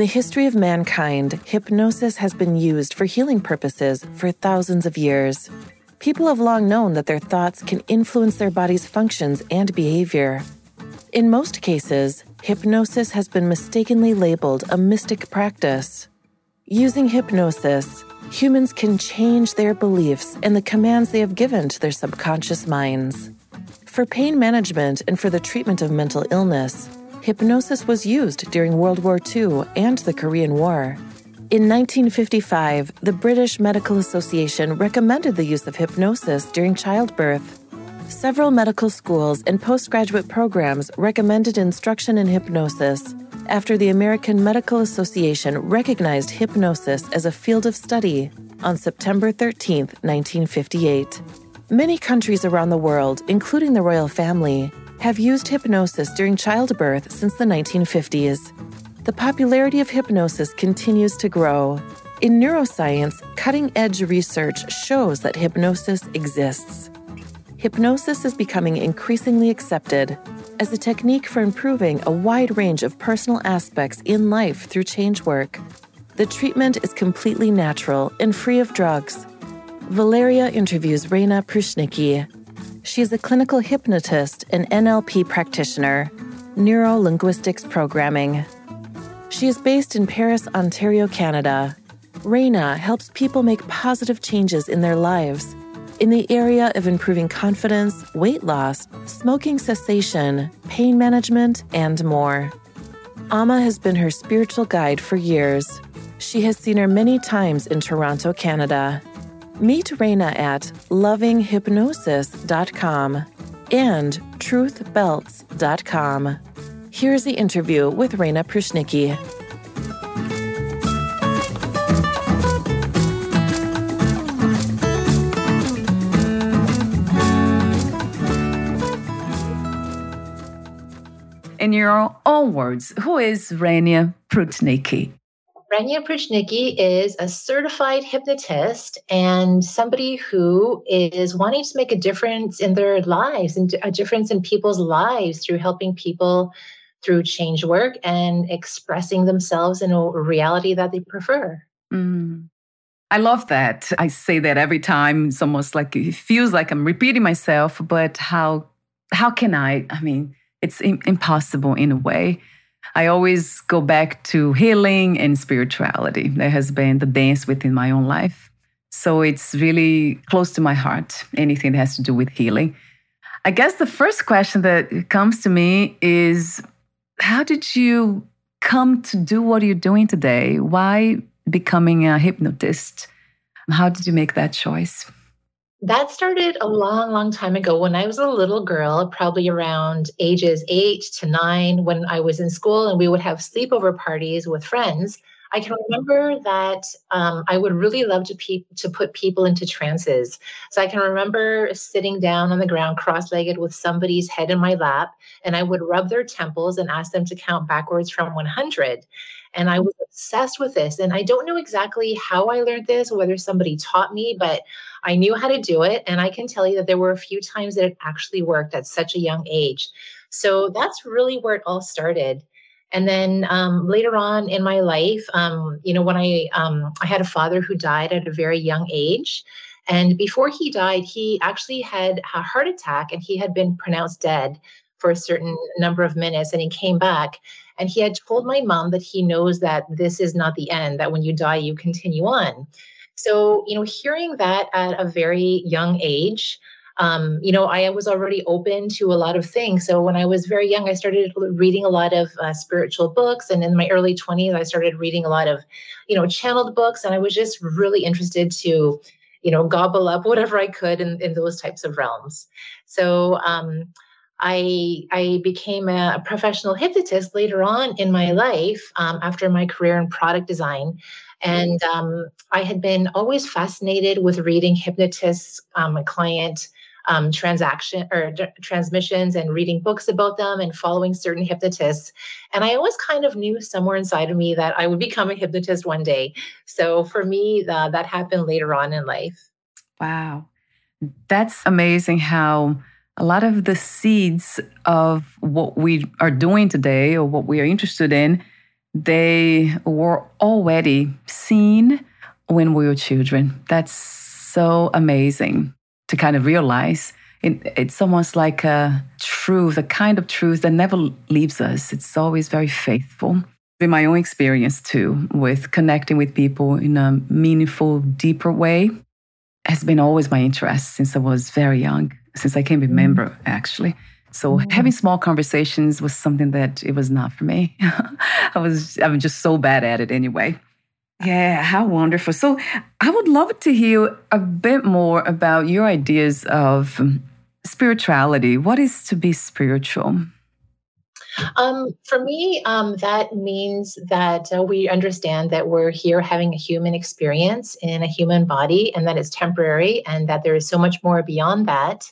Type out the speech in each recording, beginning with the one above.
The history of mankind, hypnosis has been used for healing purposes for thousands of years. People have long known that their thoughts can influence their body's functions and behavior. In most cases, hypnosis has been mistakenly labeled a mystic practice. Using hypnosis, humans can change their beliefs and the commands they have given to their subconscious minds. For pain management and for the treatment of mental illness, hypnosis was used during World War II and the Korean War. In 1955, the British Medical Association recommended the use of hypnosis during childbirth. Several medical schools and postgraduate programs recommended instruction in hypnosis after the American Medical Association recognized hypnosis as a field of study on September 13, 1958. Many countries around the world, including the royal family, have used hypnosis during childbirth since the 1950s. The popularity of hypnosis continues to grow. In neuroscience, cutting edge research shows that hypnosis exists. Hypnosis is becoming increasingly accepted as a technique for improving a wide range of personal aspects in life through change work. The treatment is completely natural and free of drugs. Valeria interviews Renia Pruchnicki, she is a clinical hypnotist and NLP practitioner, neuro linguistics programming. She is based in Paris, Ontario, Canada. Renia helps people make positive changes in their lives in the area of improving confidence, weight loss, smoking cessation, pain management, and more. Amma has been her spiritual guide for years. She has seen her many times in Toronto, Canada. Meet Renia at lovinghypnosis.com and truthbelts.com. Here's the interview with Renia Pruchnicki. In your own words, who is Renia Pruchnicki? Renia Pruchnicki is a certified hypnotist and somebody who is wanting to make a difference in their lives and a difference in people's lives through helping people through change work and expressing themselves in a reality that they prefer. Mm. I love that. I say that every time. It's almost like it feels like I'm repeating myself, but how how can I? I mean, it's impossible in a way I always go back to healing and spirituality. That has been the dance within my own life. So it's really close to my heart, anything that has to do with healing. I guess the first question that comes to me is how did you come to do what you're doing today? Why becoming a hypnotist? How did you make that choice? That started a long, long time ago when I was a little girl, probably around ages eight to nine, when I was in school and we would have sleepover parties with friends. I can remember that um, I would really love to pe- to put people into trances. So I can remember sitting down on the ground, cross-legged, with somebody's head in my lap, and I would rub their temples and ask them to count backwards from 100. And I was obsessed with this. And I don't know exactly how I learned this, whether somebody taught me, but I knew how to do it. And I can tell you that there were a few times that it actually worked at such a young age. So that's really where it all started. And then um, later on in my life, um, you know, when I um, I had a father who died at a very young age, and before he died, he actually had a heart attack, and he had been pronounced dead for a certain number of minutes, and he came back. And he had told my mom that he knows that this is not the end, that when you die, you continue on. So, you know, hearing that at a very young age, um, you know, I was already open to a lot of things. So when I was very young, I started reading a lot of uh, spiritual books, and in my early 20s, I started reading a lot of, you know, channeled books, and I was just really interested to, you know, gobble up whatever I could in, in those types of realms. So um, I I became a, professional hypnotist later on in my life um, after my career in product design. And um, I had been always fascinated with reading hypnotists, um, client um, transaction or d- transmissions and reading books about them and following certain hypnotists. And I always kind of knew somewhere inside of me that I would become a hypnotist one day. So for me, that happened later on in life. Wow. That's amazing how a lot of the seeds of what we are doing today or what we are interested in, they were already seen when we were children. That's so amazing to kind of realize. It, it's almost like a truth, a kind of truth that never leaves us. It's always very faithful. In my own experience, too, with connecting with people in a meaningful, deeper way, has been always my interest since I was very young, since I can remember, mm. actually. So mm. having small conversations was something that it was not for me. I was I'm just so bad at it anyway. Yeah, how wonderful. So I would love to hear a bit more about your ideas of spirituality. What is to be spiritual? Um, for me, um, that means that uh, we understand that we're here having a human experience in a human body and that it's temporary and that there is so much more beyond that.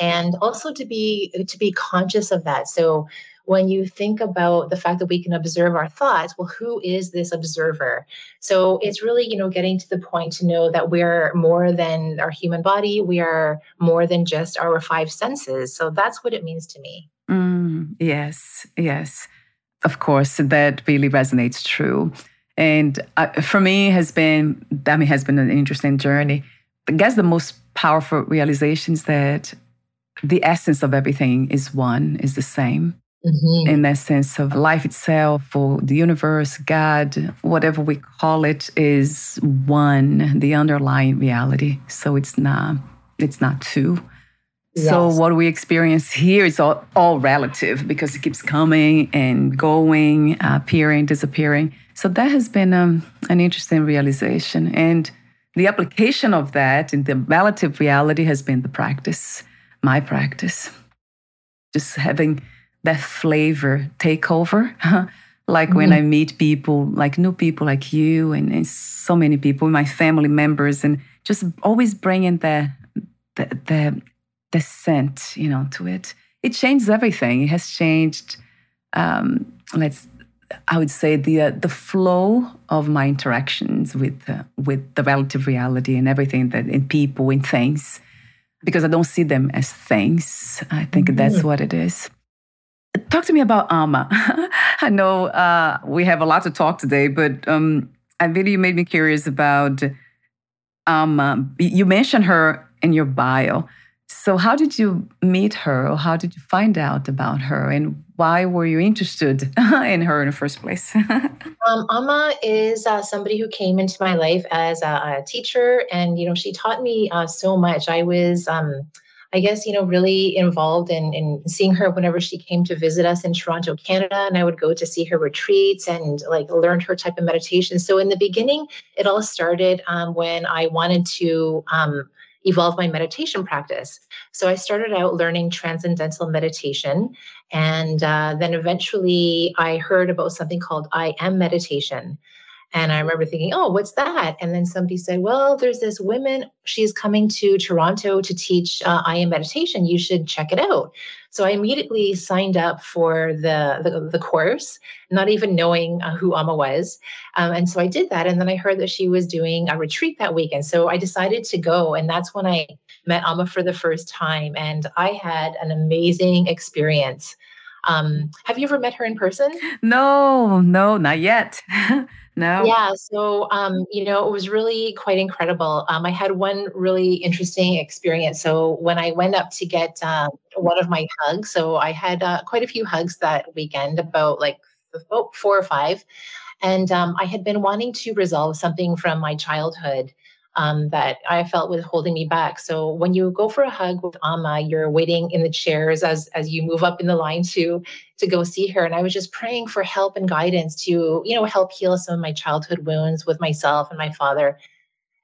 And also to be to be conscious of that. So when you think about the fact that we can observe our thoughts, well, who is this observer? So it's really, you know, getting to the point to know that we're more than our human body, we are more than just our five senses. So that's what it means to me. Mm, yes, yes. Of course, that really resonates true. And uh, for me, has been that mean, has been an interesting journey. I guess the most powerful realization is that the essence of everything is one, is the same mm-hmm. in that sense of life itself or the universe, God, whatever we call it, is one, the underlying reality. So it's not it's not two. Yes. So what we experience here is all, all relative because it keeps coming and going, appearing, disappearing. So that has been um, an interesting realization. And the application of that in the relative reality has been the practice, my practice. Just having that flavor take over. like mm-hmm. when I meet people, like new people like you and, and, so many people, my family members, and just always bringing the, the, the, the scent, you know, to it. It changes everything. It has changed, um, let's, I would say the uh, the flow of my interactions with uh, with the relative reality and everything that in people in things, because I don't see them as things. I think mm-hmm. that's what it is. Talk to me about Amma. I know uh, we have a lot to talk today, but um, I really made me curious about Amma. You mentioned her in your bio. So, how did you meet her, or how did you find out about her, and why were you interested in her in the first place? um, is uh, somebody who came into my life as a, a, teacher, and you know she taught me uh, so much. I was um, I guess, you know, really involved in, in seeing her whenever she came to visit us in Toronto, Canada. And I would go to see her retreats and like learn her type of meditation. So in the beginning, it all started um, when I wanted to um, evolve my meditation practice. So I started out learning transcendental meditation. And uh, then eventually I heard about something called I am meditation. And I remember thinking, oh, what's that? And then somebody said, well, there's this woman. She's coming to Toronto to teach uh, I am meditation. You should check it out. So I immediately signed up for the, the, the course, not even knowing uh, who Amma was. Um, and so I did that. And then I heard that she was doing a retreat that weekend. So I decided to go. And that's when I met Amma for the first time. And I had an amazing experience. Um, have you ever met her in person? No, no, not yet. No. Yeah. So, um, you know, it was really quite incredible. Um, I had one really interesting experience. So, when I went up to get uh, one of my hugs, so I had uh, quite a few hugs that weekend, about like oh, four or five. And um, I had been wanting to resolve something from my childhood. Um, that I felt was holding me back. So when you go for a hug with Amma, you're waiting in the chairs as as you move up in the line to to go see her. And I was just praying for help and guidance to, you know, help heal some of my childhood wounds with myself and my father.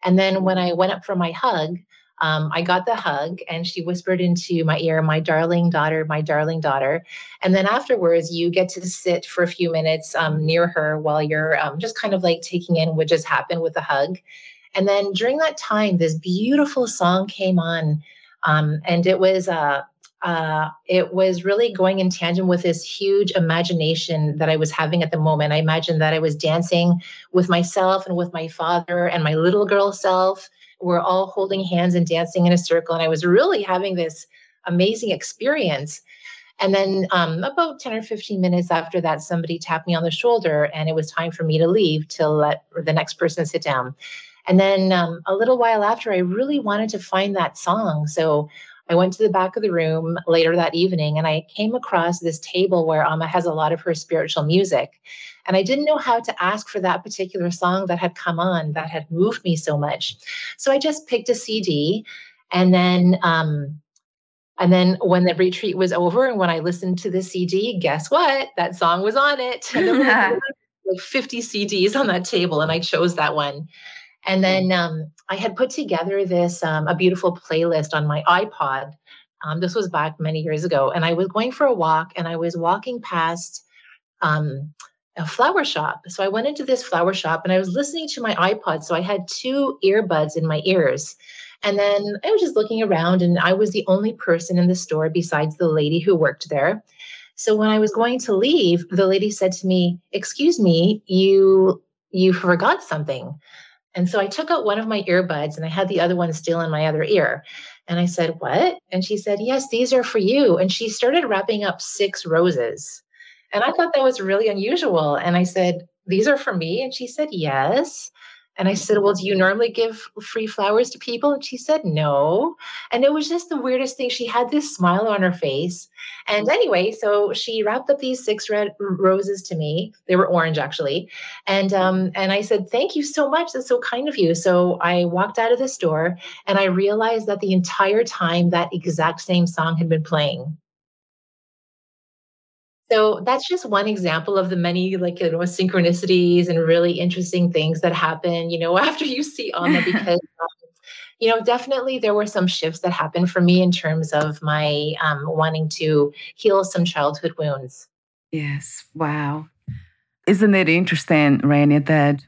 And then when I went up for my hug, um, I got the hug and she whispered into my ear, My darling daughter, my darling daughter. And then afterwards, you get to sit for a few minutes um, near her while you're um, just kind of like taking in what just happened with the hug. And then during that time, this beautiful song came on. Um, and it was uh, uh, it was really going in tandem with this huge imagination that I was having at the moment. I imagined that I was dancing with myself and with my father and my little girl self. We're all holding hands and dancing in a circle. And I was really having this amazing experience. And then um, about 10 or 15 minutes after that, somebody tapped me on the shoulder and it was time for me to leave to let the next person sit down. And then um, a little while after, I really wanted to find that song. So I went to the back of the room later that evening and I came across this table where Amma has a lot of her spiritual music. And I didn't know how to ask for that particular song that had come on that had moved me so much. So I just picked a CD and then um, and then when the retreat was over and when I listened to the CD, guess what? That song was on it. And there were like 50 CDs on that table, and I chose that one. And then um, I had put together this um, a beautiful playlist on my iPod. Um, this was back many years ago, and I was going for a walk, and I was walking past um, a flower shop. So I went into this flower shop, and I was listening to my iPod. So I had two earbuds in my ears. And then I was just looking around, and I was the only person in the store besides the lady who worked there. So when I was going to leave, the lady said to me, "Excuse me, you you forgot something." And so I took out one of my earbuds and I had the other one still in my other ear. And I said, What? And she said, Yes, these are for you. And she started wrapping up six roses. And I thought that was really unusual. And I said, These are for me. And she said, Yes. And I said, Well, do you normally give free flowers to people? And she said, No. And it was just the weirdest thing. She had this smile on her face. And anyway, so she wrapped up these six red roses to me. They were orange actually. And um, and I said, Thank you so much. That's so kind of you. So I walked out of the store and I realized that the entire time that exact same song had been playing. So that's just one example of the many like you know synchronicities and really interesting things that happen, you know, after you see Amma because um, you know, definitely there were some shifts that happened for me in terms of my um, wanting to heal some childhood wounds. Yes. Wow. Isn't it interesting, Rainy, that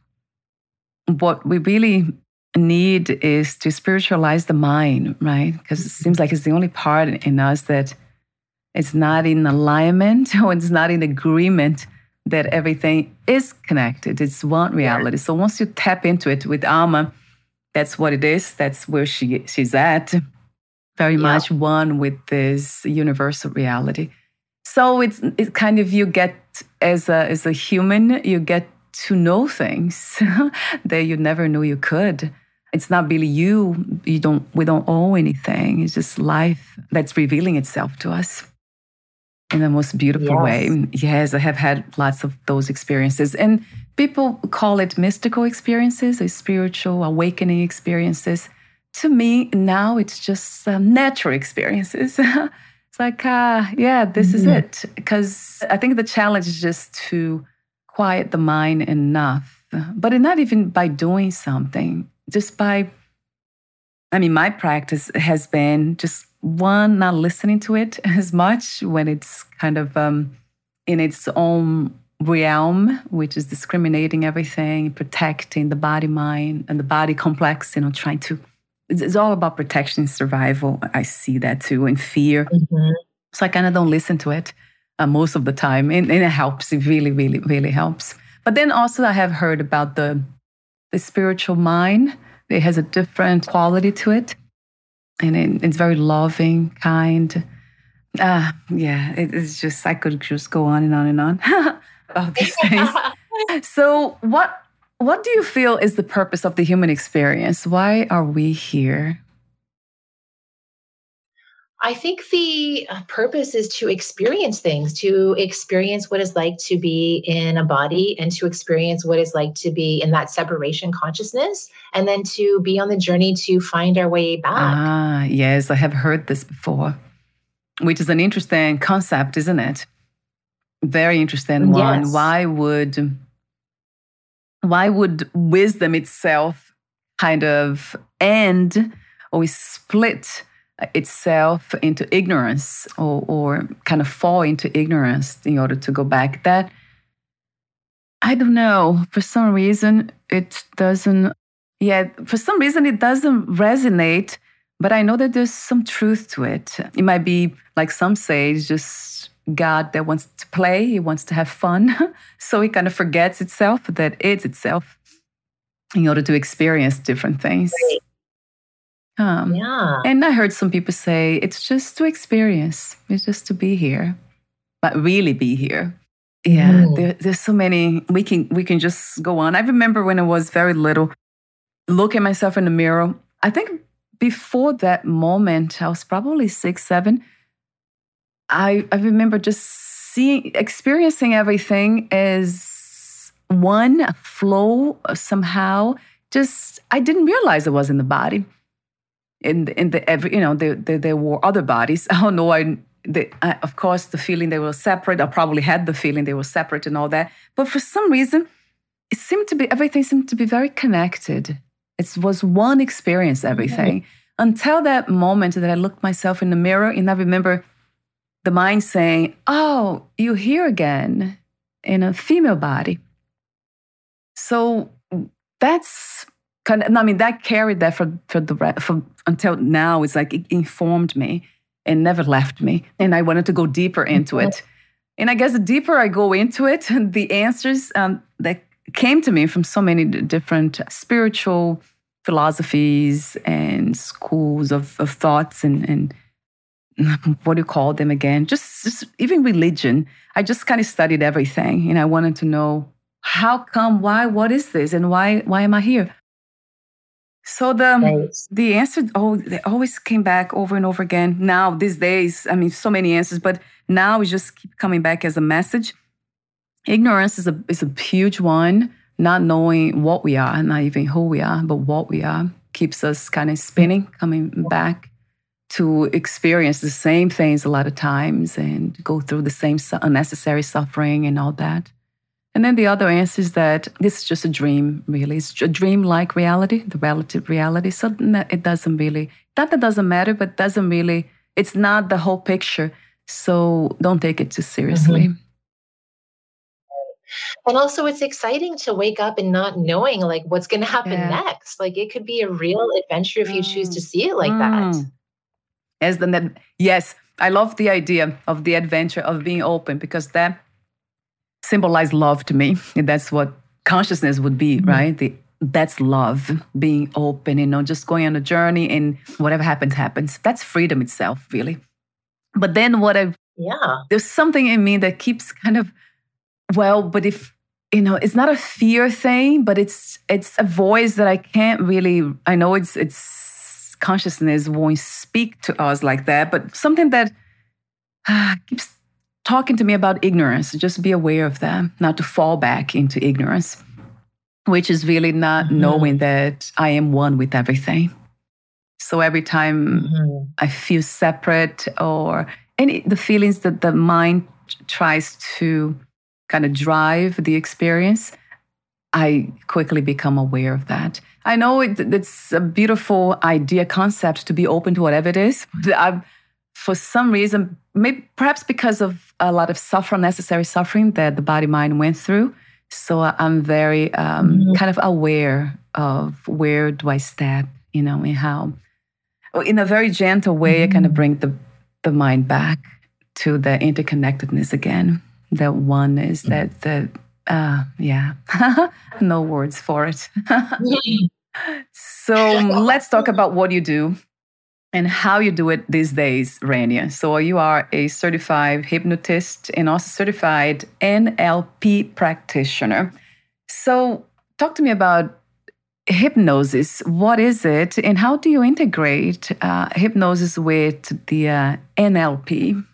what we really need is to spiritualize the mind, right? Because it seems like it's the only part in us that it's not in alignment or it's not in agreement that everything is connected. It's one reality. So once you tap into it with Amma, that's what it is. That's where she she's at. Very yeah. much one with this universal reality. So it's it's kind of you get as a as a human, you get to know things that you never knew you could. It's not really you. You don't we don't owe anything. It's just life that's revealing itself to us in the most beautiful yes. way. Yes, I have had lots of those experiences. And people call it mystical experiences or spiritual awakening experiences. To me, now it's just um, natural experiences. it's like, uh, yeah, this mm-hmm. is it. Because I think the challenge is just to quiet the mind enough, but not even by doing something, just by, I mean, my practice has been just one, not listening to it as much when it's kind of um, in its own realm, which is discriminating everything, protecting the body, mind, and the body complex, you know, trying to, it's, all about protection, and survival. I see that too, and fear. Mm-hmm. So I kind of don't listen to it uh, most of the time. And, and it helps. It really, really, really helps. But then also, I have heard about the, the spiritual mind. It has a different quality to it and it, it's very loving, kind. Uh, yeah, it, it's just, I could just go on and on and on about these things. so, what what do you feel is the purpose of the human experience? Why are we here? I think the uh, purpose is to experience things, to experience what it's like to be in a body and to experience what it's like to be in that separation consciousness, and then to be on the journey to find our way back. Ah, yes, I have heard this before, which is an interesting concept, isn't it? Very interesting one. Yes. Why would why would wisdom itself kind of end or split? Itself into ignorance or, or kind of fall into ignorance in order to go back. That, I don't know, for some reason, it doesn't, yeah, for some reason, it doesn't resonate, but I know that there's some truth to it. It might be, like some say, it's just God that wants to play, he wants to have fun. so he kind of forgets itself that it's itself in order to experience different things. Right. Um, yeah. And I heard some people say it's just to experience, it's just to be here, but really be here. Yeah, mm. there, there's so many. We can we can just go on. I remember when I was very little, look at myself in the mirror. I think before that moment, I was probably six, seven. I I remember just seeing, experiencing everything as one flow somehow. Just I didn't realize it was in the body in the, in the every you know there, there, there were other bodies. Oh no i the, of course the feeling they were separate i probably had the feeling they were separate and all that. But for some reason it seemed to be everything seemed to be very connected. It was one experience everything. Mm-hmm. until that moment that i looked myself in the mirror and i remember the mind saying oh you're here again in a female body. So that's kind of, I mean, that carried that for, for the for until now. It's like it informed me and never left me. And I wanted to go deeper into it. And I guess the deeper I go into it, the answers um, that came to me from so many different spiritual philosophies and schools of, of thoughts and, and what do you call them again? Just, just even religion. I just kind of studied everything and I wanted to know how come, why, what is this, and why why am I here? So the um, right. the answer oh they always came back over and over again. Now these days, I mean, so many answers, but now we just keep coming back as a message. Ignorance is a is a huge one. Not knowing what we are, not even who we are, but what we are, keeps us kind of spinning, coming back to experience the same things a lot of times and go through the same unnecessary suffering and all that. And then the other answer is that this is just a dream, really. It's a dream like reality, the relative reality. So it doesn't really, that that doesn't matter, but doesn't really, it's not the whole picture. So don't take it too seriously. Mm-hmm. And also, it's exciting to wake up and not knowing like what's going to happen yeah. next. Like it could be a real adventure if you choose to mm. see it like mm. that. Yes, then that, yes, I love the idea of the adventure of being open because that symbolize love to me. And that's what consciousness would be, mm-hmm. right? The, that's love, being open, you know, just going on a journey and whatever happens, happens. That's freedom itself, really. But then what I, yeah, there's something in me that keeps kind of, well, but if, you know, it's not a fear thing, but it's, it's a voice that I can't really, I know it's, it's consciousness won't speak to us like that, but something that uh, keeps talking to me about ignorance. Just be aware of that, not to fall back into ignorance, which is really not mm-hmm. knowing that I am one with everything. So every time mm-hmm. I feel separate or any the feelings that the mind tries to kind of drive the experience, I quickly become aware of that. I know it, it's a beautiful idea, concept to be open to whatever it is. I've for some reason, maybe perhaps because of a lot of suffering, necessary suffering that the body mind went through. So I'm very um, mm-hmm. kind of aware of where do I step, you know, and how, in a very gentle way, mm-hmm. I kind of bring the the mind back to the interconnectedness again. That one is mm-hmm. that that uh, yeah, no words for it. so let's talk about what you do and how you do it these days, Rania. So you are a certified hypnotist and also certified NLP practitioner. So talk to me about hypnosis. What is it, and how do you integrate uh, hypnosis with the uh, NLP?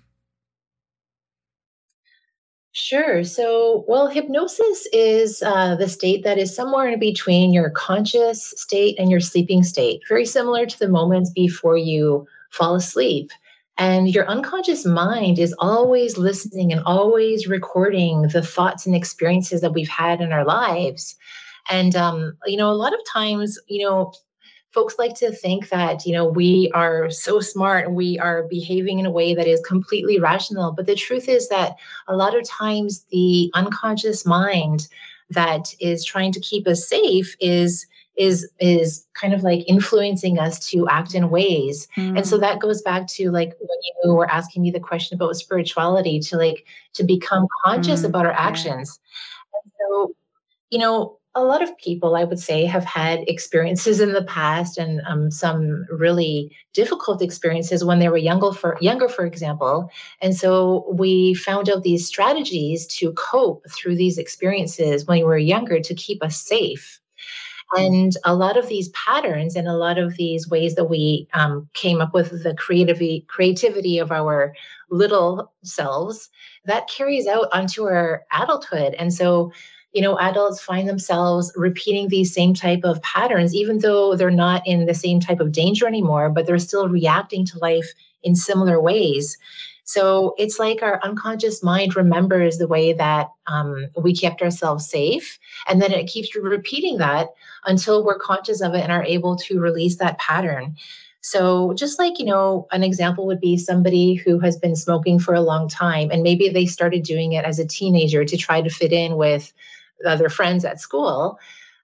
Sure. So, well, hypnosis is uh, the state that is somewhere in between your conscious state and your sleeping state, very similar to the moments before you fall asleep. And your unconscious mind is always listening and always recording the thoughts and experiences that we've had in our lives. And, um, you know, a lot of times, you know, folks like to think that you know we are so smart and we are behaving in a way that is completely rational but the truth is that a lot of times the unconscious mind that is trying to keep us safe is is is kind of like influencing us to act in ways mm. and so mm. that goes back to like when you were asking me the question about spirituality to like to become conscious mm. about our actions yeah. and so you know a lot of people, I would say, have had experiences in the past and um, some really difficult experiences when they were younger, for younger, for example. And so we found out these strategies to cope through these experiences when we were younger to keep us safe. And a lot of these patterns and a lot of these ways that we um, came up with the creativity, creativity of our little selves, that carries out onto our adulthood. And so you know adults find themselves repeating these same type of patterns even though they're not in the same type of danger anymore but they're still reacting to life in similar ways. So it's like our unconscious mind remembers the way that um, we kept ourselves safe and then it keeps repeating that until we're conscious of it and are able to release that pattern. So, just like, you know, an example would be somebody who has been smoking for a long time, and maybe they started doing it as a teenager to try to fit in with other friends at school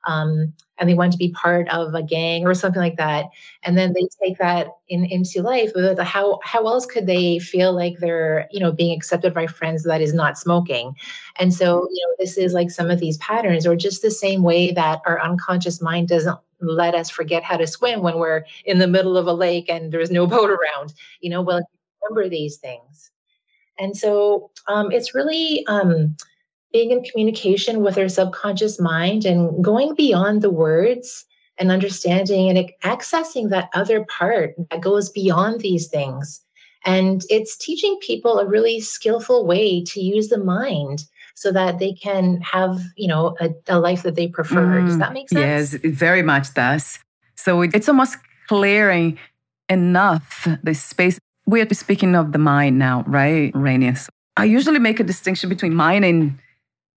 um, and they want to be part of a gang or something like that. And then they take that in into life how how else could they feel like they're you know being accepted by friends that is not smoking? And so you know this is like some of these patterns or just the same way that our unconscious mind doesn't let us forget how to swim when we're in the middle of a lake and there's no boat around you know well remember these things. And so um, it's really um, being in communication with our subconscious mind and going beyond the words and understanding and accessing that other part that goes beyond these things. And it's teaching people a really skillful way to use the mind so that they can have, you know, a, a life that they prefer. Mm, does that make sense? Yes, it very much does. So it's almost clearing enough the space. We're speaking of the mind now, right, Rainier? I usually make a distinction between mind and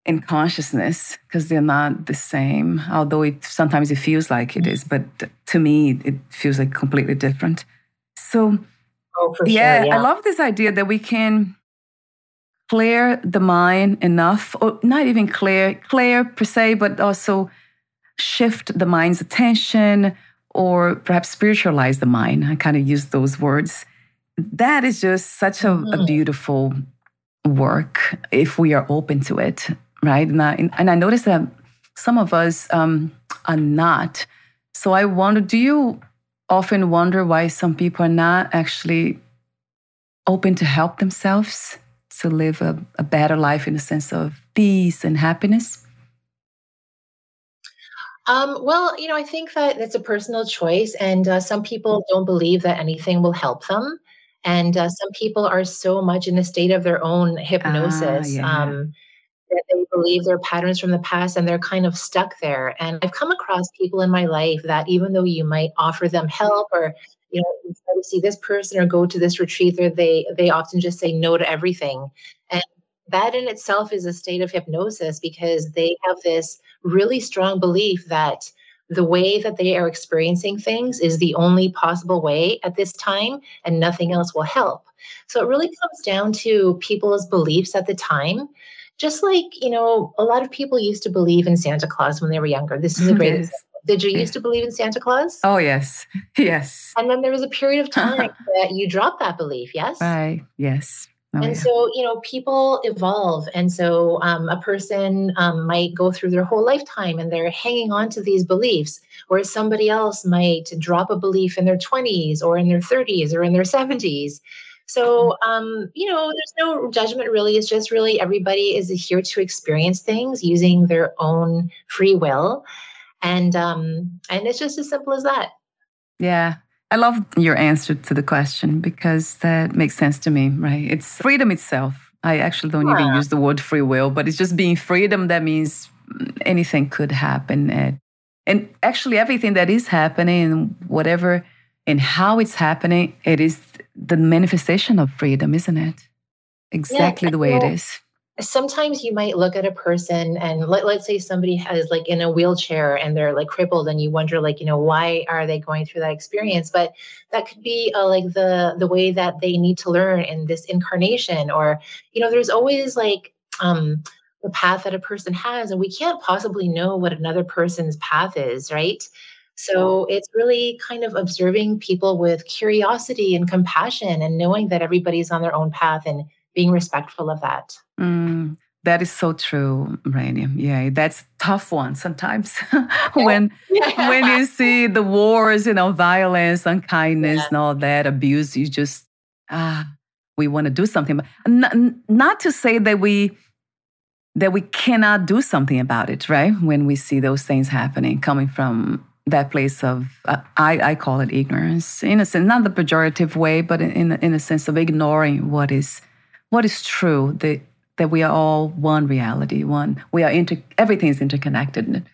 in consciousness because they're not the same although it sometimes it feels like it is but to me it feels like completely different. So oh, yeah, sure, yeah, i love this idea that we can clear the mind enough or not even clear clear per se but also shift the mind's attention or perhaps spiritualize the mind. I kind of use those words. That is just such a, mm. a beautiful work if we are open to it right? And I, and I noticed that some of us um, are not. So I wonder, do you often wonder why some people are not actually open to help themselves to live a, a better life in the sense of peace and happiness? Um, well, you know, I think that it's a personal choice, and uh, some people don't believe that anything will help them, and uh, some people are so much in a state of their own hypnosis. Ah, yeah. um, that they believe their patterns from the past and they're kind of stuck there. And I've come across people in my life that even though you might offer them help or you know see this person or go to this retreat, or they they often just say no to everything. And that in itself is a state of hypnosis because they have this really strong belief that the way that they are experiencing things is the only possible way at this time and nothing else will help. So it really comes down to people's beliefs at the time just like, you know, a lot of people used to believe in Santa Claus when they were younger. This is a great yes. Did you used to believe in Santa Claus? Oh, yes. Yes. And then there was a period of time that you dropped that belief, yes? Right. Yes. Oh, and yeah. so, you know, people evolve. And so um, a person um, might go through their whole lifetime and they're hanging on to these beliefs, whereas somebody else might drop a belief in their 20s or in their 30s or in their 70s. So, um, you know, there's no judgment really. It's just really everybody is here to experience things using their own free will. and um, and it's just as simple as that. Yeah, I love your answer to the question because that makes sense to me. Right? It's freedom itself. I actually don't yeah. even use the word free will, but it's just being freedom. That means anything could happen, and, and actually everything that is happening, whatever and how it's happening, it is the manifestation of freedom, isn't it? Exactly yeah, the way it is. sometimes you might look at a person and let, let's say somebody has like in a wheelchair and they're like crippled and you wonder like you know why are they going through that experience? But that could be uh, like the the way that they need to learn in this incarnation or you know there's always like um the path that a person has and we can't possibly know what another person's path is right so it's really kind of observing people with curiosity and compassion and knowing that everybody's on their own path and being respectful of that. Mm, that is so true, Rainy. Yeah, that's tough one sometimes when yeah. when you see the wars, you know, violence, unkindness, yeah. and all that abuse. You just ah, we want to do something. Not, not to say that we that we cannot do something about it, right? When we see those things happening, coming from that place of uh, I, I call it ignorance in a sense not the pejorative way but in, in a sense of ignoring what is what is true that that we are all one reality one we are inter everything is interconnected.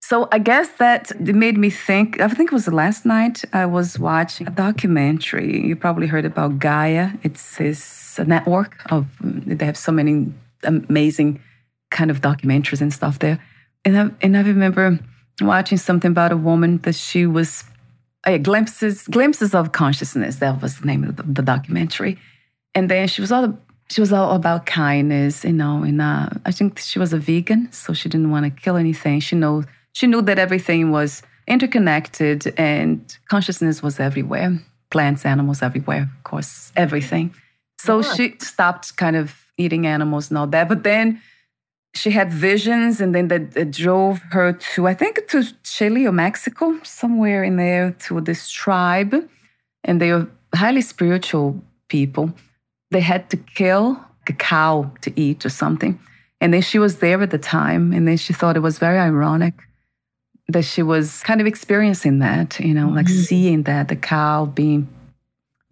So i guess that made me think i think it was last night i was watching a documentary. You probably heard about gaia. It's this network of they have so many amazing kind of documentaries and stuff there. And i, and I remember watching something about a woman that she was uh, glimpses glimpses of consciousness that was the name of the, the documentary and then she was all she was all about kindness, you know. And uh, I think she was a vegan, so she didn't want to kill anything. She know she knew that everything was interconnected and consciousness was everywhere, plants, animals, everywhere, of course, everything. So yeah. she stopped kind of eating animals and all that. But then she had visions, and then that, that drove her to I think to Chile or Mexico, somewhere in there, to this tribe, and they were highly spiritual people they had to kill a cow to eat or something. And then she was there at the time, and then she thought it was very ironic that she was kind of experiencing that, you know, mm-hmm. like seeing that the cow being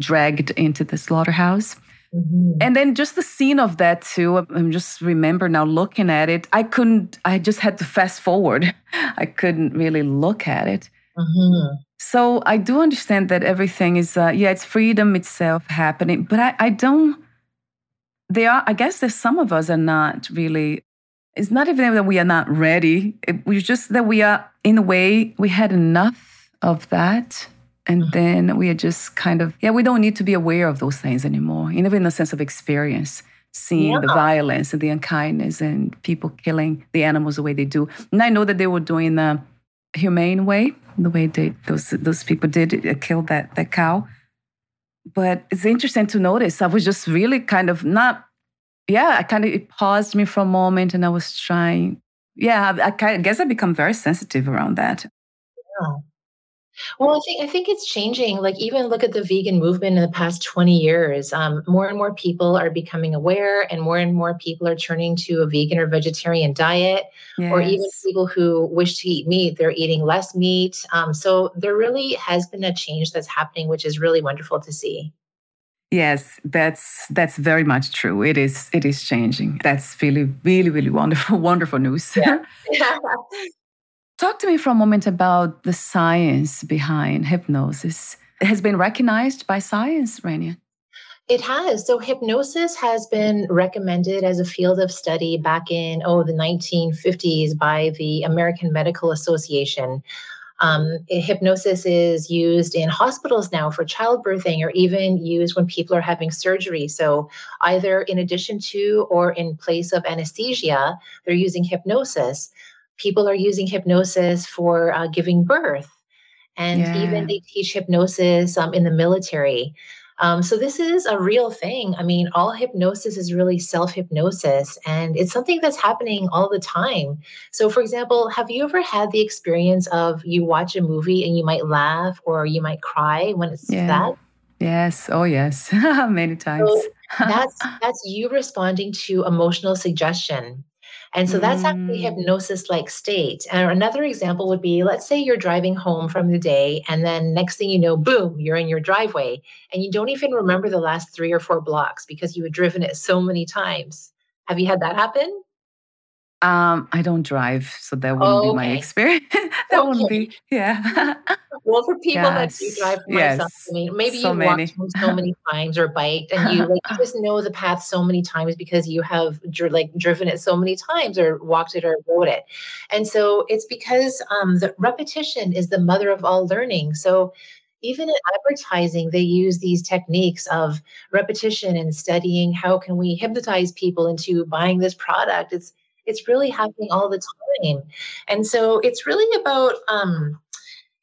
dragged into the slaughterhouse. Mm-hmm. And then just the scene of that too. I'm just remember now looking at it. I couldn't. I just had to fast forward. I couldn't really look at it. Mm-hmm. So I do understand that everything is, uh, yeah, it's freedom itself happening, but I, I don't. There are, I guess, there's some of us are not really. It's not even that we are not ready. It, we're just that we are, in a way, we had enough of that. And mm-hmm. then we are just kind of, yeah, we don't need to be aware of those things anymore, even in the sense of experience, seeing yeah. the violence and the unkindness and people killing the animals the way they do. And I know that they were doing the humane way, the way they, those those people did uh, kill that that cow. But it's interesting to notice. I was just really kind of not, yeah. I kind of it paused me for a moment, and I was trying. Yeah, I, I guess I become very sensitive around that. Yeah. Well, I think I think it's changing. Like even look at the vegan movement in the past 20 years. Um, more and more people are becoming aware, and more and more people are turning to a vegan or vegetarian diet. Yes. Or even people who wish to eat meat, they're eating less meat. Um, so there really has been a change that's happening, which is really wonderful to see. Yes, that's that's very much true. It is it is changing. That's really really really wonderful wonderful news. Yeah. Talk to me for a moment about the science behind hypnosis. It has been recognized by science, Rania. It has. So hypnosis has been recommended as a field of study back in oh the 1950s by the American Medical Association. Um, hypnosis is used in hospitals now for childbirthing or even used when people are having surgery. So, either in addition to or in place of anesthesia, they're using hypnosis people are using hypnosis for uh, giving birth. And yeah. even they teach hypnosis um, in the military. Um, so this is a real thing. I mean all hypnosis is really self-hypnosis and it's something that's happening all the time. So for example have you ever had the experience of you watch a movie and you might laugh or you might cry when it's yeah. that? Yes. Oh yes. Many times. so that's that's you responding to emotional suggestion And so that's actually Mm. hypnosis like state. And another example would be let's say you're driving home from the day, and then next thing you know, boom, you're in your driveway, and you don't even remember the last three or four blocks because you had driven it so many times. Have you had that happen? Um, I don't drive, so that wouldn't be my experience. that wouldn't be, yeah. Well, for people that do drive for myself, yes, I mean, maybe so you walked many. home so many times or biked, and you like you just know the path so many times because you have dri- like driven it so many times or walked it or rode it, and so it's because um, the repetition is the mother of all learning. So even in advertising, they use these techniques of repetition and studying. How can we hypnotize people into buying this product? It's it's really happening all the time, and so it's really about. Um,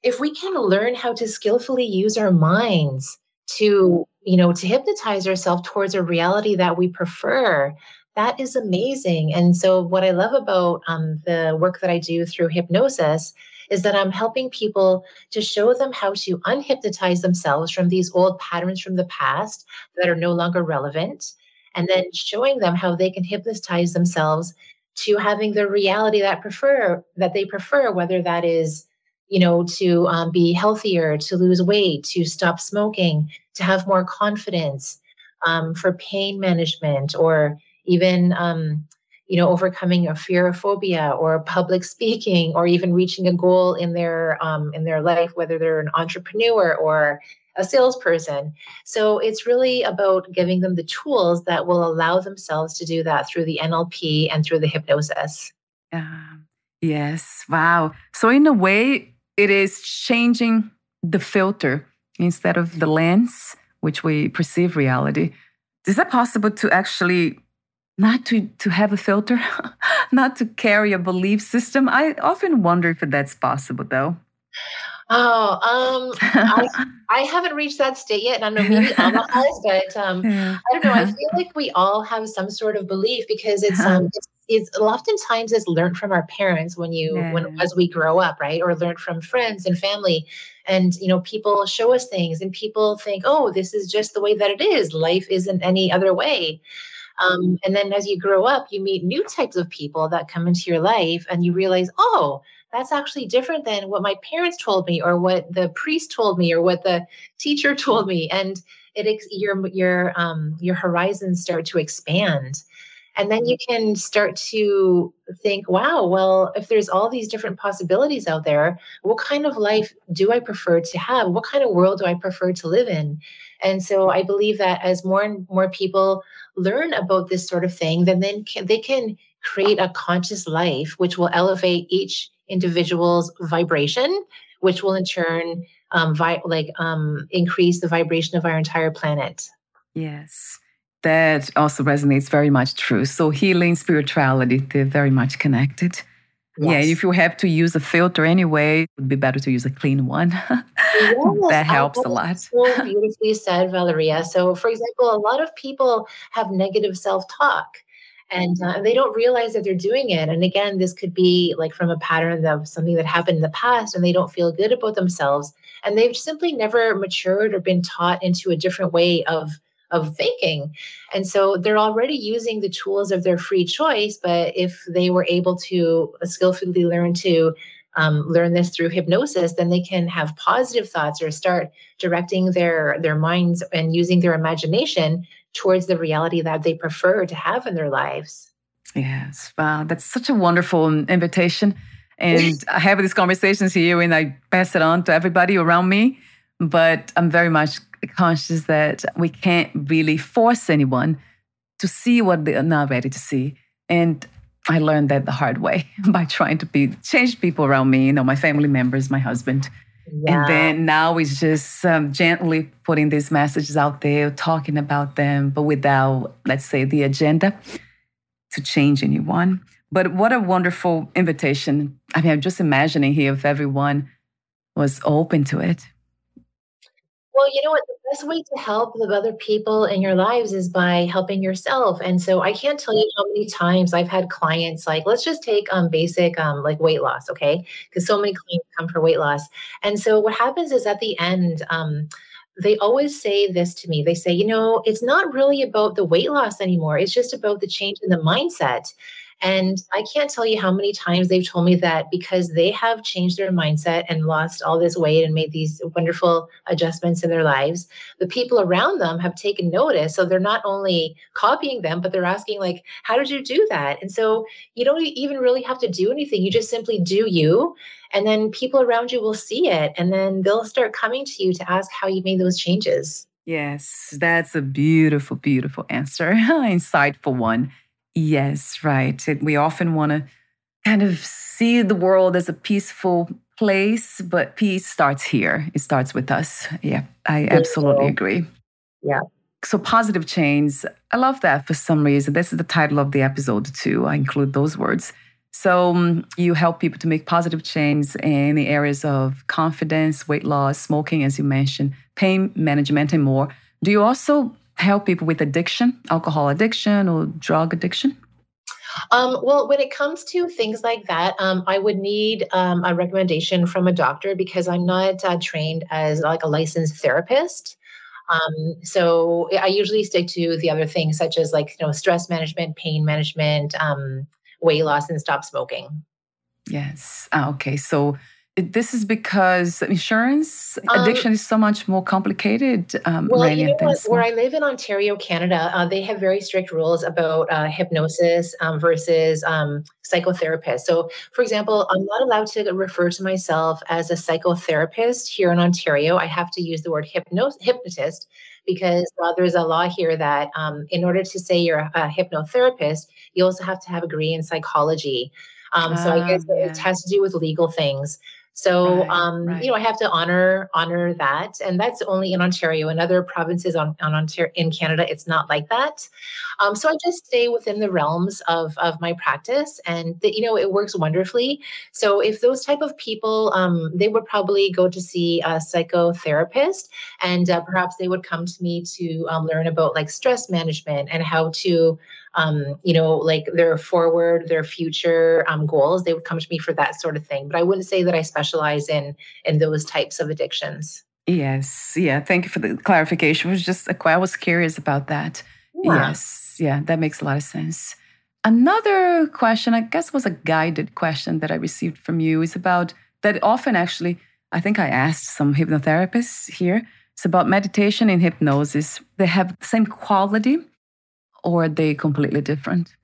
if we can learn how to skillfully use our minds to you know to hypnotize ourselves towards a reality that we prefer that is amazing. And so what i love about um, the work that i do through hypnosis is that i'm helping people to show them how to unhypnotize themselves from these old patterns from the past that are no longer relevant and then showing them how they can hypnotize themselves to having the reality that prefer that they prefer whether that is you know, to um, be healthier, to lose weight, to stop smoking, to have more confidence, um, for pain management, or even, um, you know, overcoming a fear of phobia or public speaking, or even reaching a goal in their um, in their life, whether they're an entrepreneur or a salesperson. So it's really about giving them the tools that will allow themselves to do that through the NLP and through the hypnosis. Um, yes. Wow. So, in a way, it is changing the filter instead of the lens which we perceive reality. Is that possible to actually not to, to have a filter, not to carry a belief system? I often wonder if that's possible, though. Oh, um, I, I haven't reached that state yet, and I know maybe Alma has, but um, Yeah. I don't know. I feel like we all have some sort of belief because it's um, it's, it's oftentimes it's learned from our parents when you when as we grow up, right, or learned from friends and family, and you know people show us things, and people think, oh, this is just the way that it is. Life isn't any other way. Um, and then as you grow up, you meet new types of people that come into your life, and you realize, oh, that's actually different than what my parents told me, or what the priest told me, or what the teacher told me, and it your your um, your horizons start to expand, and then you can start to think, wow, well, if there's all these different possibilities out there, what kind of life do I prefer to have? What kind of world do I prefer to live in? And so I believe that as more and more people learn about this sort of thing, then then can, they can create a conscious life which will elevate each individual's vibration, which will in turn um, vi- like um, increase the vibration of our entire planet. Yes, that also resonates very much true. So, healing, spirituality, they're very much connected. Yeah, if you have to use a filter anyway, it would be better to use a clean one. Yes, that helps a lot. So beautifully said, Valeria. So, for example, a lot of people have negative self talk and uh, they don't realize that they're doing it. And again, this could be like from a pattern of something that happened in the past and they don't feel good about themselves. And they've simply never matured or been taught into a different way of. Of thinking. And so they're already using the tools of their free choice. But if they were able to skillfully learn to um, learn this through hypnosis, then they can have positive thoughts or start directing their their minds and using their imagination towards the reality that they prefer to have in their lives. Yes, wow, that's such a wonderful invitation. And I have these conversations here and I pass it on to everybody around me. But I'm very much conscious that we can't really force anyone to see what they're not ready to see. And I learned that the hard way by trying to be change people around me, you know, my family members, my husband. And then now it's just um, gently putting these messages out there, talking about them, but without, let's say, the agenda to change anyone. But what a wonderful invitation. I mean, I'm just imagining here if everyone was open to it. Well, you know what? The best way to help the other people in your lives is by helping yourself. And so I can't tell you how many times I've had clients like, let's just take um basic um like weight loss, okay? Because so many clients come for weight loss. And so what happens is at the end, um, they always say this to me. They say, you know, it's not really about the weight loss anymore. It's just about the change in the mindset. And I can't tell you how many times they've told me that because they have changed their mindset and lost all this weight and made these wonderful adjustments in their lives, the people around them have taken notice. So they're not only copying them, but they're asking, like, how did you do that? And so you don't even really have to do anything. You just simply do you. And then people around you will see it. And then they'll start coming to you to ask how you made those changes. Yes, that's a beautiful, beautiful answer. Insightful one. Yes, right. We often want to kind of see the world as a peaceful place, but peace starts here. It starts with us. Yeah, I absolutely agree. Yeah. So, positive change, I love that for some reason. This is the title of the episode, too. I include those words. So, um, you help people to make positive change in the areas of confidence, weight loss, smoking, as you mentioned, pain management, and more. Do you also help people with addiction, alcohol addiction, or drug addiction? Um, well, when it comes to things like that, um, I would need um, a recommendation from a doctor because I'm not uh, trained as like a licensed therapist. Um, so I usually stick to the other things such as like you know stress management, pain management, um, weight loss, and stop smoking. Yes. Ah, okay. So this is because insurance um, addiction um, is so much more complicated. Um, well, you know what, where I live in Ontario, Canada, uh, they have very strict rules about uh, hypnosis um, versus um, psychotherapist. So, for example, I'm not allowed to refer to myself as a psychotherapist here in Ontario. I have to use the word hypno- hypnotist because uh, there's a law here that um, in order to say you're a hypnotherapist, you also have to have a degree in psychology. Um, so I guess yeah. it has to do with legal things. So, right, um, right. you know, I have to honor honor that, and that's only in Ontario. In other provinces on, on Ontario in Canada, it's not like that. Um, so I just stay within the realms of of my practice, and the, you know, it works wonderfully. So if those type of people, um, they would probably go to see a psychotherapist, and uh, perhaps they would come to me to um, learn about like stress management and how to um, you know, like their forward, their future um, goals, they would come to me for that sort of thing. But I wouldn't say that I specialize in in those types of addictions. Yes, yeah. Thank you for the clarification. It was just I was curious about that. Yeah. Yes, yeah, that makes a lot of sense. Another question, I guess, was a guided question that I received from you. Is about that often actually. I think I asked some hypnotherapists here. It's about meditation and hypnosis. They have the same quality or are they completely different?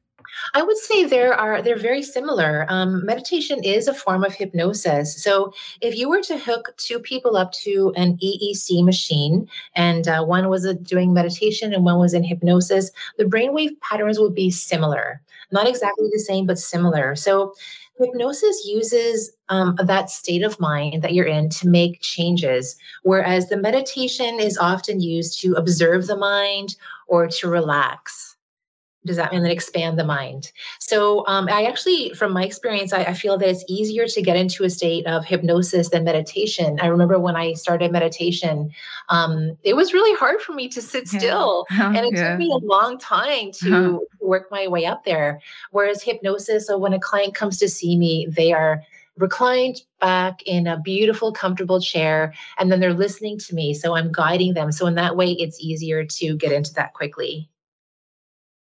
I would say there are they're very similar. Um, meditation is a form of hypnosis. So if you were to hook two people up to an EEG machine, and uh, one was uh, doing meditation and one was in hypnosis, the brainwave patterns would be similar. Not exactly the same, but similar. So hypnosis uses um, that state of mind that you're in to make changes, whereas the meditation is often used to observe the mind or to relax does that mean that expand the mind so um, i actually from my experience I, I, feel that it's easier to get into a state of hypnosis than meditation i remember when i started meditation um, it was really hard for me to sit still yeah. and it yeah. took me a long time to uh-huh. work my way up there whereas hypnosis so when a client comes to see me they are reclined back in a beautiful comfortable chair and then they're listening to me so i'm guiding them so in that way it's easier to get into that quickly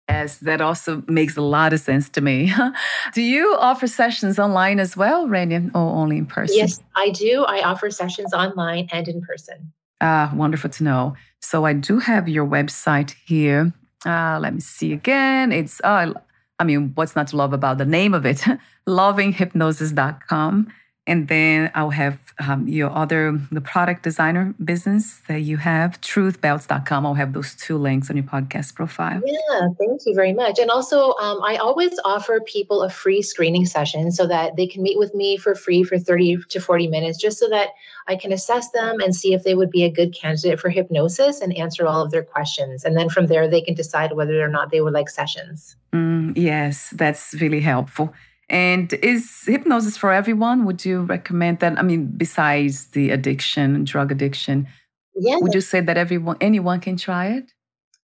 Yes, that also makes a lot of sense to me. do you offer sessions online as well, Renia, or only in person? Yes, I do. I offer sessions online and in person. Ah, wonderful to know. So I do have your website here. Uh, let me see again. It's, uh, I mean, what's not to love about the name of it? lovinghypnosis.com. And then I'll have um, your other, the product designer business that you have, truthbelts.com. I'll have those two links on your podcast profile. Yeah, thank you very much. And also, um, I always offer people a free screening session so that they can meet with me for free for 30 to 40 minutes, just so that I can assess them and see if they would be a good candidate for hypnosis and answer all of their questions. And then from there, they can decide whether or not they would like sessions. Mm, yes, that's really helpful. And is hypnosis for everyone? Would you recommend that? I mean, besides the addiction, drug addiction, yeah. would you say that everyone, anyone can try it?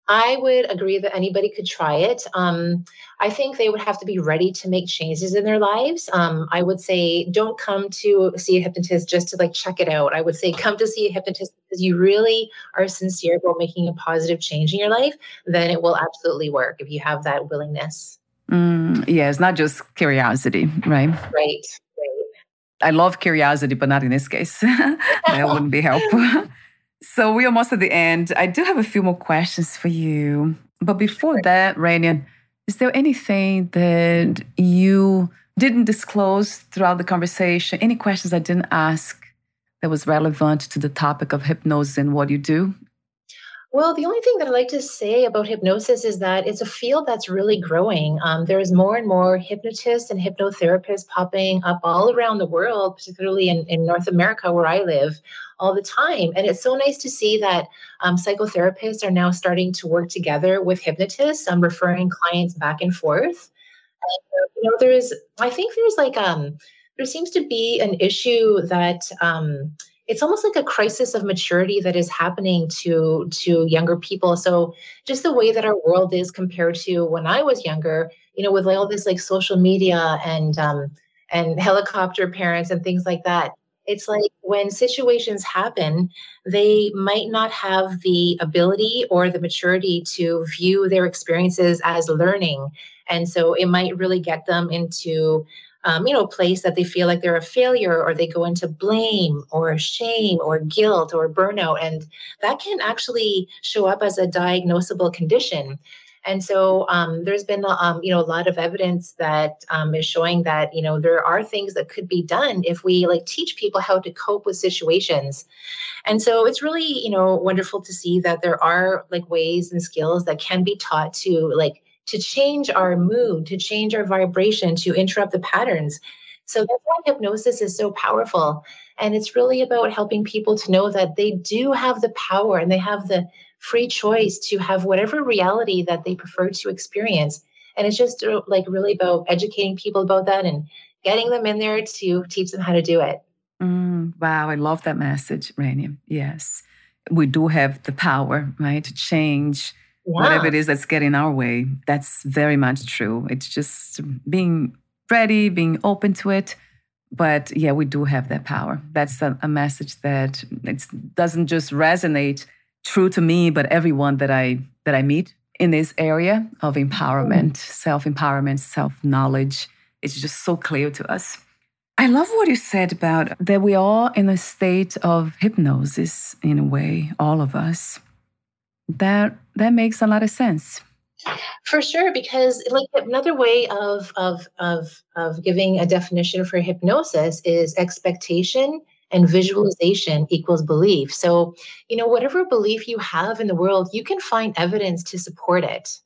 I would agree that anybody could try it. Um, I think they would have to be ready to make changes in their lives. Um, I would say don't come to see a hypnotist just to like check it out. I would say come to see a hypnotist because you really are sincere about making a positive change in your life. Then it will absolutely work if you have that willingness. Mm, yeah, it's not just curiosity, right? Right. I love curiosity, but not in this case. that wouldn't be helpful. so we're almost at the end. I do have a few more questions for you. But before that, Renia, is there anything that you didn't disclose throughout the conversation? Any questions I didn't ask that was relevant to the topic of hypnosis and what you do? Well, the only thing that I like to say about hypnosis is that it's a field that's really growing. Um, there's more and more hypnotists and hypnotherapists popping up all around the world, particularly in, in North America, where I live, all the time. And it's so nice to see that um, psychotherapists are now starting to work together with hypnotists, um, referring clients back and forth. And, you know, there's, I think there's like, um, there seems to be an issue that, um, it's almost like a crisis of maturity that is happening to to younger people. So just the way that our world is compared to when i was younger you know with like all this like social media and um and helicopter parents and things like that it's like when situations happen they might not have the ability or the maturity to view their experiences as learning. And so it might really get them into um, you know, place that they feel like they're a failure or they go into blame or shame or guilt or burnout. And that can actually show up as a diagnosable condition. And so um, there's been, um, you know, a lot of evidence that um, is showing that, you know, there are things that could be done if we like teach people how to cope with situations. And so it's really, you know, wonderful to see that there are like ways and skills that can be taught to like to change our mood, to change our vibration, to interrupt the patterns. So that's why hypnosis is so powerful. And it's really about helping people to know that they do have the power and they have the free choice to have whatever reality that they prefer to experience. And it's just uh, like really about educating people about that and getting them in there to teach them how to do it. Mm, wow, I love that message, Renia. Yes, we do have the power, right, to change yeah. whatever it is that's getting our way. That's very much true. It's just being ready, being open to it. But yeah, we do have that power. That's a, a message that it doesn't just resonate true to me, but everyone that I that I meet in this area of empowerment, mm. self-empowerment, self-knowledge. It's just so clear to us. I love what you said about that we are in a state of hypnosis in a way, all of us that that makes a lot of sense for sure because like another way of of of of giving a definition for hypnosis is expectation and visualization equals belief so you know whatever belief you have in the world you can find evidence to support it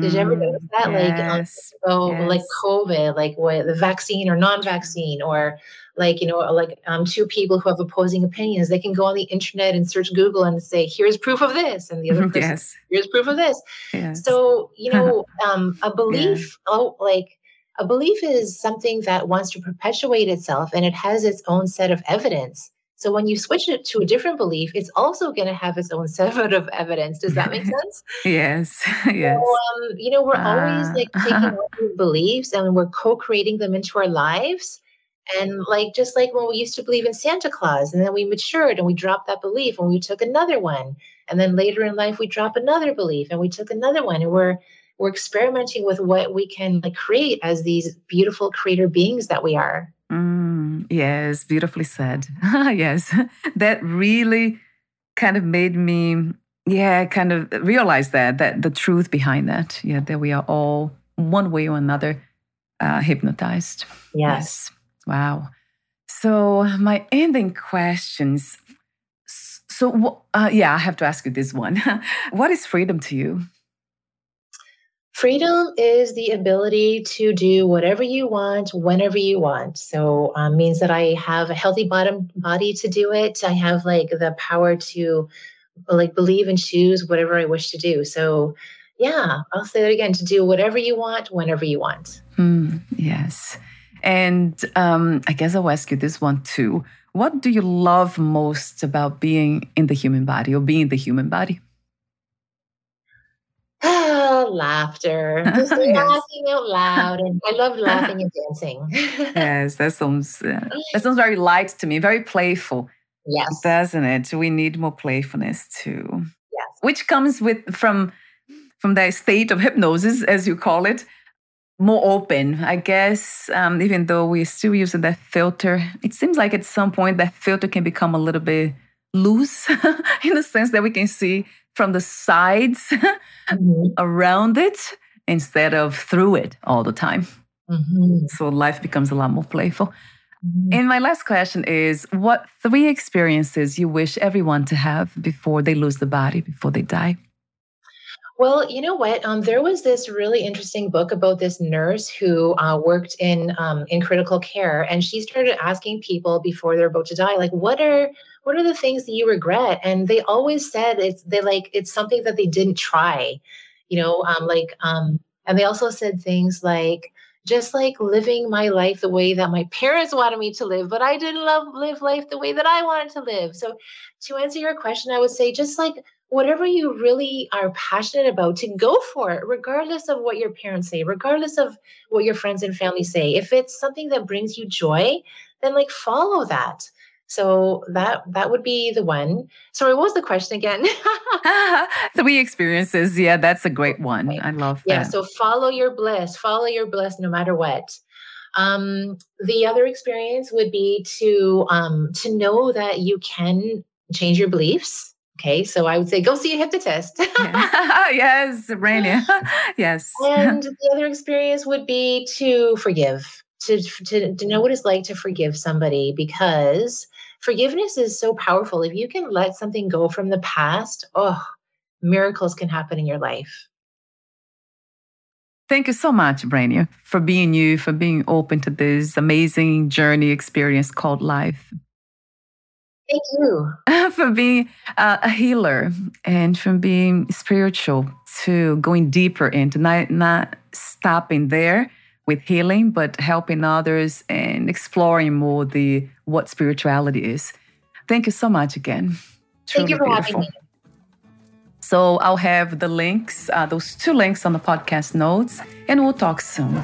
did you ever mm, notice that? Yes, like, um, oh, yes. like COVID, like what the vaccine or non-vaccine, or like you know like um, two people who have opposing opinions they can go on the internet and search google and say here's proof of this and the other person yes. here's proof of this yes. so you know um, a belief yeah. oh like a belief is something that wants to perpetuate itself and it has its own set of evidence so when you switch it to a different belief, it's also going to have its own set of evidence. Does that make sense? yes. Yes. So, um, you know, we're uh, always like taking beliefs and we're co-creating them into our lives. And like just like when we used to believe in Santa Claus, and then we matured and we dropped that belief and we took another one. And then later in life we drop another belief and we took another one. And we're we're experimenting with what we can like create as these beautiful creator beings that we are. Mm, yes, beautifully said. yes. That really kind of made me yeah, kind of realize that that the truth behind that. Yeah, that we are all one way or another uh, hypnotized. yes. yes. Wow. So, my ending questions. So, uh, yeah, I have to ask you this one. what is freedom to you? Freedom is the ability to do whatever you want, whenever you want. So, um, means that I have a healthy bottom body to do it. I have like the power to like believe and choose whatever I wish to do. So, yeah, I'll say that again to do whatever you want, whenever you want. Mm, yes. And um, I guess I'll ask you this one too. What do you love most about being in the human body or being the human body? laughter, just yes. laughing out loud, and I love laughing and dancing. yes, that sounds uh, that sounds very light to me, very playful. Yes, doesn't it? We need more playfulness too. Yes, which comes with from from that state of hypnosis, as you call it, more open, I guess. Um, even though we're still using that filter, it seems like at some point that filter can become a little bit loose in the sense that we can see from the sides mm-hmm. around it instead of through it all the time. Mm-hmm. So life becomes a lot more playful. Mm-hmm. And my last question is what three experiences you wish everyone to have before they lose the body, before they die? Well, you know what? Um, there was this really interesting book about this nurse who uh, worked in um, in critical care, and she started asking people before they're about to die, like, "What are what are the things that you regret?" And they always said it's they like it's something that they didn't try, you know, um, like, um, and they also said things like, just like living my life the way that my parents wanted me to live, but I didn't love live life the way that I wanted to live. So, to answer your question, I would say just like whatever you really are passionate about to go for it regardless of what your parents say regardless of what your friends and family say if it's something that brings you joy then like follow that. So that that would be the one. Sorry what was the question again? Three experiences. Yeah that's a great one. Right. i love that. yeah so follow your bliss follow your bliss no matter what. Um, the other experience would be to um, to know that you can change your beliefs Okay, so I would say go see a hypnotist. Oh, yes, Renia. yes. And the other experience would be to forgive, to, to, to know what it's like to forgive somebody because forgiveness is so powerful. If you can let something go from the past, oh, miracles can happen in your life. Thank you so much, Renia, for being you, for being open to this amazing journey experience called life. Thank you. for being uh, a healer and from being spiritual to going deeper into not, not stopping there with healing, but helping others and exploring more the what spirituality is. Thank you so much again. Truly Thank you for beautiful. having me. So I'll have the links, uh, those two links on the podcast notes, and we'll talk soon.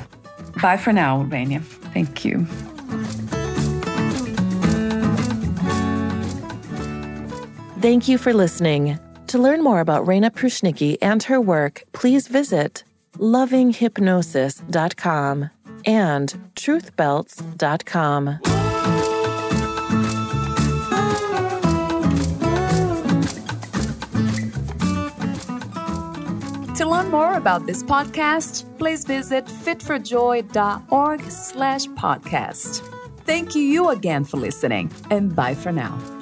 Bye for now, Renia. Thank you. Thank you for listening. To learn more about Renia Pruchnicki and her work, please visit lovinghypnosis.com and truthbelts.com. To learn more about this podcast, please visit fitforjoy.org slash podcast. Thank you again for listening, and bye for now.